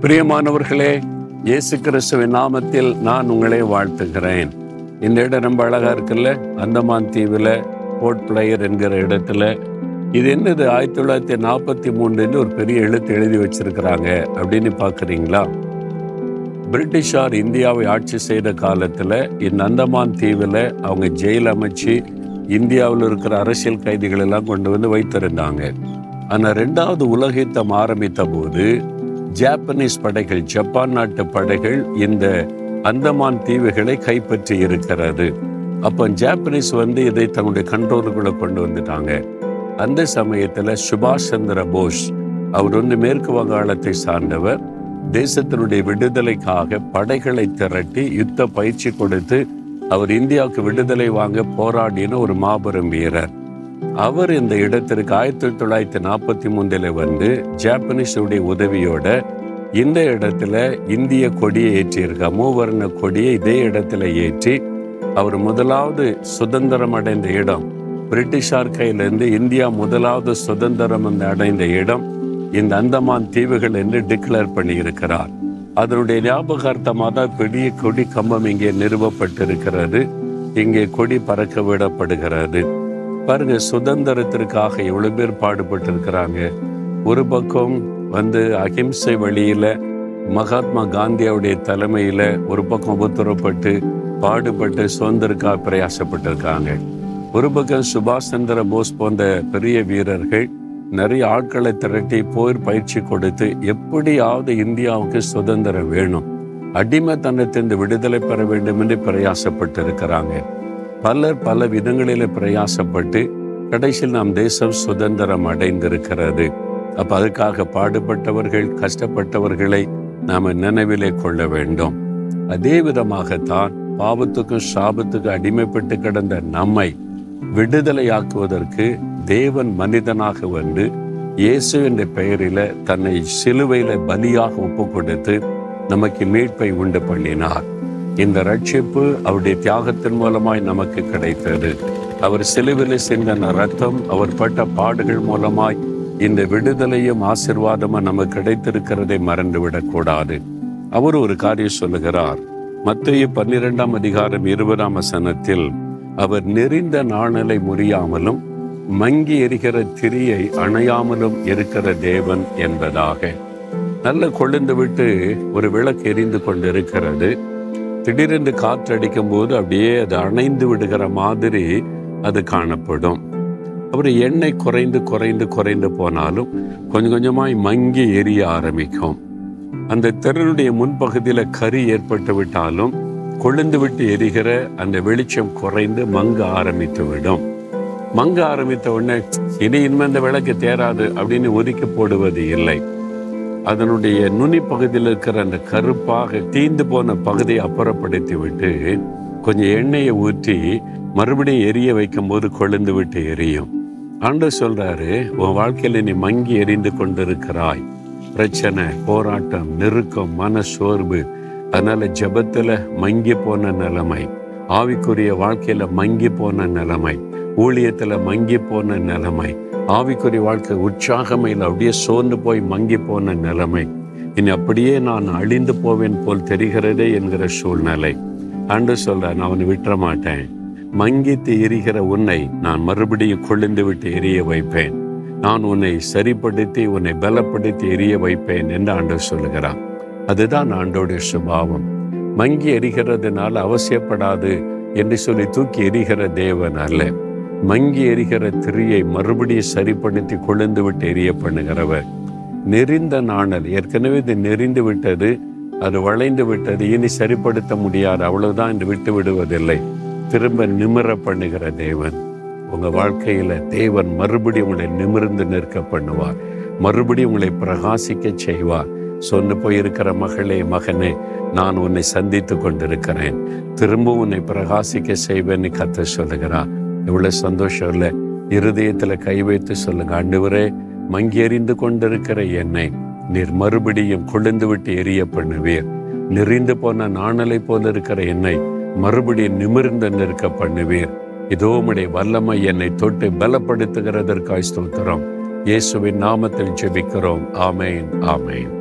பிரியமானவர்களே இயேசு கிறிஸ்துவின் நாமத்தில் நான் உங்களை வாழ்த்துகிறேன். இந்த இடம் ரொம்ப அழகா இருக்குல்ல? அந்தமான் தீவில் போர்ட் பிளேயர் என்கிற இடத்துல. இது என்னது? ஆயிரத்தி தொள்ளாயிரத்தி நாற்பத்தி மூணுலேருந்து ஒரு பெரிய எழுத்து எழுதி வச்சிருக்கிறாங்க. அப்படின்னு பார்க்குறீங்களா? பிரிட்டிஷார் இந்தியாவை ஆட்சி செய்த காலத்தில் இந்த அந்தமான் தீவில் அவங்க ஜெயில் அமைச்சு இந்தியாவில் இருக்கிற அரசியல் கைதிகள் எல்லாம் கொண்டு வந்து வைத்திருந்தாங்க. ஆனால் ரெண்டாவது உலகத்தம் ஆரம்பித்த போது ஜாப்பனீஸ் படைகள் ஜப்பான் நாட்டு படைகள் இந்த அந்தமான் தீவுகளை கைப்பற்றி இருக்கிறது. அப்போ ஜாப்பனீஸ் வந்து இதை தங்களுடைய கண்ட்ரோலுக்குள்ள கொண்டு வந்துட்டாங்க. அந்த சமயத்தில் சுபாஷ் சந்திர போஸ் அவர் வந்து மேற்கு வங்காளத்தை சார்ந்தவர் தேசத்தினுடைய விடுதலைக்காக படைகளை திரட்டி யுத்த பயிற்சி கொடுத்து அவர் இந்தியாவுக்கு விடுதலை வாங்க போராடின ஒரு மாபெரும் வீரர். அவர் இந்த இடத்திற்கு ஆயிரத்தி தொள்ளாயிரத்தி நாற்பத்தி மூன்றில் வந்து ஜாப்பனீஸுடைய உதவியோட இந்த இடத்துல இந்திய கொடியை ஏற்றியிருக்கார் மூவர்ண கொடியை இதே இடத்துல ஏற்றி அவர் முதலாவது சுதந்திரம் அடைந்த இடம் பிரிட்டிஷார் கையிலிருந்து இந்தியா முதலாவது சுதந்திரம் அடைந்த இடம் இந்த அந்தமான் தீவுகள் என்று டிக்ளேர் பண்ணியிருக்கிறார். அதனுடைய ஞாபகார்த்தமாக தான் பெரிய கொடி கம்பம் இங்கே நிறுவப்பட்டிருக்கிறது. இங்கே கொடி பறக்க விடப்படுகிறது. பாருங்க சுதந்திரத்திற்காக எவ்வளோ பேர் பாடுபட்டு இருக்கிறாங்க ஒரு பக்கம் வந்து அகிம்சை வழியில் மகாத்மா காந்தியாவுடைய தலைமையில் ஒரு பக்கம் உத்தரப்பட்டு பாடுபட்டு சுதந்திரக்காக பிரயாசப்பட்டிருக்காங்க. ஒரு பக்கம் சுபாஷ் சந்திர போஸ் போன்ற பெரிய வீரர்கள் நிறைய ஆட்களை திரட்டி போர் பயிற்சி கொடுத்து எப்படியாவது இந்தியாவுக்கு சுதந்திரம் வேணும். அடிமைத்தனத்திலிருந்து விடுதலை பெற வேண்டும் என்று பிரயாசப்பட்டு இருக்கிறாங்க பலர் பல விதங்களில பிரயாசப்பட்டு கடைசியில் நம் தேசம் சுதந்திரம் அடைந்திருக்கிறது. அப்ப அதுக்காக பாடுபட்டவர்கள் கஷ்டப்பட்டவர்களை நாம நினைவிலே கொள்ள வேண்டும். அதே விதமாகத்தான் பாவத்துக்கும் சாபத்துக்கும் அடிமைப்பட்டு கிடந்த நம்மை விடுதலையாக்குவதற்கு தேவன் மனிதனாக வந்து இயேசு என்ற பெயரில தன்னை சிலுவையில பலியாக ஒப்பு கொடுத்து நமக்கு மீட்பை உண்டு பண்ணினார். இந்த ரட்சிப்பு அவருடைய தியாகத்தின் மூலமாய் நமக்கு கிடைத்தது. அவர் சிலுவையில் சிந்தின ரத்தம் அவர் பட்ட பாடுகள் மூலமாய் இந்த விடுதலையும் ஆசிர்வாதமும் நமக்கு கிடைத்திருக்கிறதை மறந்துவிடக் கூடாது அவர் ஒரு காரியம் சொல்லுகிறார். மத்திய பன்னிரெண்டாம் அதிகாரம் இருபதாம் வசனத்தில் அவர் நெறிந்த நாணலை முறியாமலும் மங்கி எரிகிற திரியை அணையாமலும் இருக்கிற தேவன் என்பதாக. நல்ல கொழுந்து விட்டு ஒரு விளக்கு எரிந்து கொண்டிருக்கிறது. திடீரென்று காற்றடிக்கும் போது அப்படியே அது அணைந்து விடுகிற மாதிரி அது காணப்படும். அப்புறம் எண்ணெய் குறைந்து குறைந்து குறைந்து போனாலும் கொஞ்சம் கொஞ்சமாய் மங்கி எரிய ஆரம்பிக்கும். அந்த திறனுடைய முன்பகுதியில் கறி ஏற்பட்டு விட்டாலும் கொழுந்து விட்டு எரிகிற அந்த வெளிச்சம் குறைந்து மங்க ஆரம்பித்து விடும். மங்க ஆரம்பித்த உடனே இனி இனிமே இந்த விளக்கு தேராது அப்படின்னு ஒதுக்கி போடுவது இல்லை. அதனுடைய நுனி பகுதியில் இருக்கிற அந்த கருப்பாக தீந்து போன பகுதியை அப்புறப்படுத்தி விட்டு கொஞ்சம் எண்ணெயை ஊற்றி மறுபடியும் எரிய வைக்கும் போது கொழுந்து விட்டு எரியும். ஆண்டு சொல்றாரு உன் வாழ்க்கையில் நீ மங்கி எரிந்து கொண்டிருக்கிறாய். பிரச்சனை போராட்டம் நெருக்கம் மன சோர்வு அதனால ஜபத்துல மங்கி போன நிலைமை ஆவிக்குரிய வாழ்க்கையில மங்கி போன நிலைமை. ஊழியத்தில் மங்கி போன நிலைமை ஆவிக்குறி வாழ்க்கை உற்சாகமையில் அப்படியே சோர்ந்து போய் மங்கி போன நிலைமை. இனி அப்படியே நான் அழிந்து போவேன் போல் தெரிகிறதே என்கிற சூழ்நிலை. அன்று சொல்ற நான் அவனை விட்டுற மாட்டேன். மங்கித்து எரிகிற உன்னை நான் மறுபடியும் கொழுந்து விட்டு எரிய வைப்பேன். நான் உன்னை சரிப்படுத்தி உன்னை பலப்படுத்தி எரிய வைப்பேன் என்று ஆண்டு சொல்லுகிறான் அதுதான் ஆண்டோடைய சுபாவம். மங்கி எரிகிறதுனால அவசியப்படாது என்று சொல்லி தூக்கி எரிகிற தேவன் அல்ல. மங்கி எரிகிற திரியை மறுபடியும் சரிப்படுத்தி கொழுந்து விட்டு எரிய பண்ணுகிறவர் நெறிந்த நாணல் ஏற்கனவே இது நெறிந்து விட்டது அது வளைந்து விட்டது இனி சரிப்படுத்த முடியாது அவ்வளவுதான் என்று விட்டு விடுவதில்லை. திரும்ப நிமிர பண்ணுகிற தேவன். உங்க வாழ்க்கையில தேவன் மறுபடியும் உங்களை நிமிர்ந்து நிற்க பண்ணுவார். மறுபடியும் உங்களை பிரகாசிக்க செய்வார். சொன்னு போயிருக்கிற மகளே மகனே நான் உன்னை சந்தித்து கொண்டிருக்கிறேன். திரும்ப உன்னை பிரகாசிக்க செய்வேன்னு கத்த சொல்லுகிறான் இவ்வளவு சந்தோஷம் இல்லை. இருதயத்துல கை வைத்து சொல்லுங்க ஆண்டவரே மங்கி எறிந்து கொண்டிருக்கிற என்னை நீர் மறுபடியும் கொழுந்து விட்டு எரிய பண்ணுவீர். நெறிந்து போன நாணலை போல இருக்கிற என்னை மறுபடியும் நிமிர்ந்து நிற்க பண்ணுவீர். இதோ உம்முடைய வல்லமை என்னை தொட்டு பலப்படுத்துகிறதற்காய் ஸ்தோத்திரம். இயேசுவின் நாமத்தில் ஜெபிக்கிறோம். ஆமேன் ஆமேன்.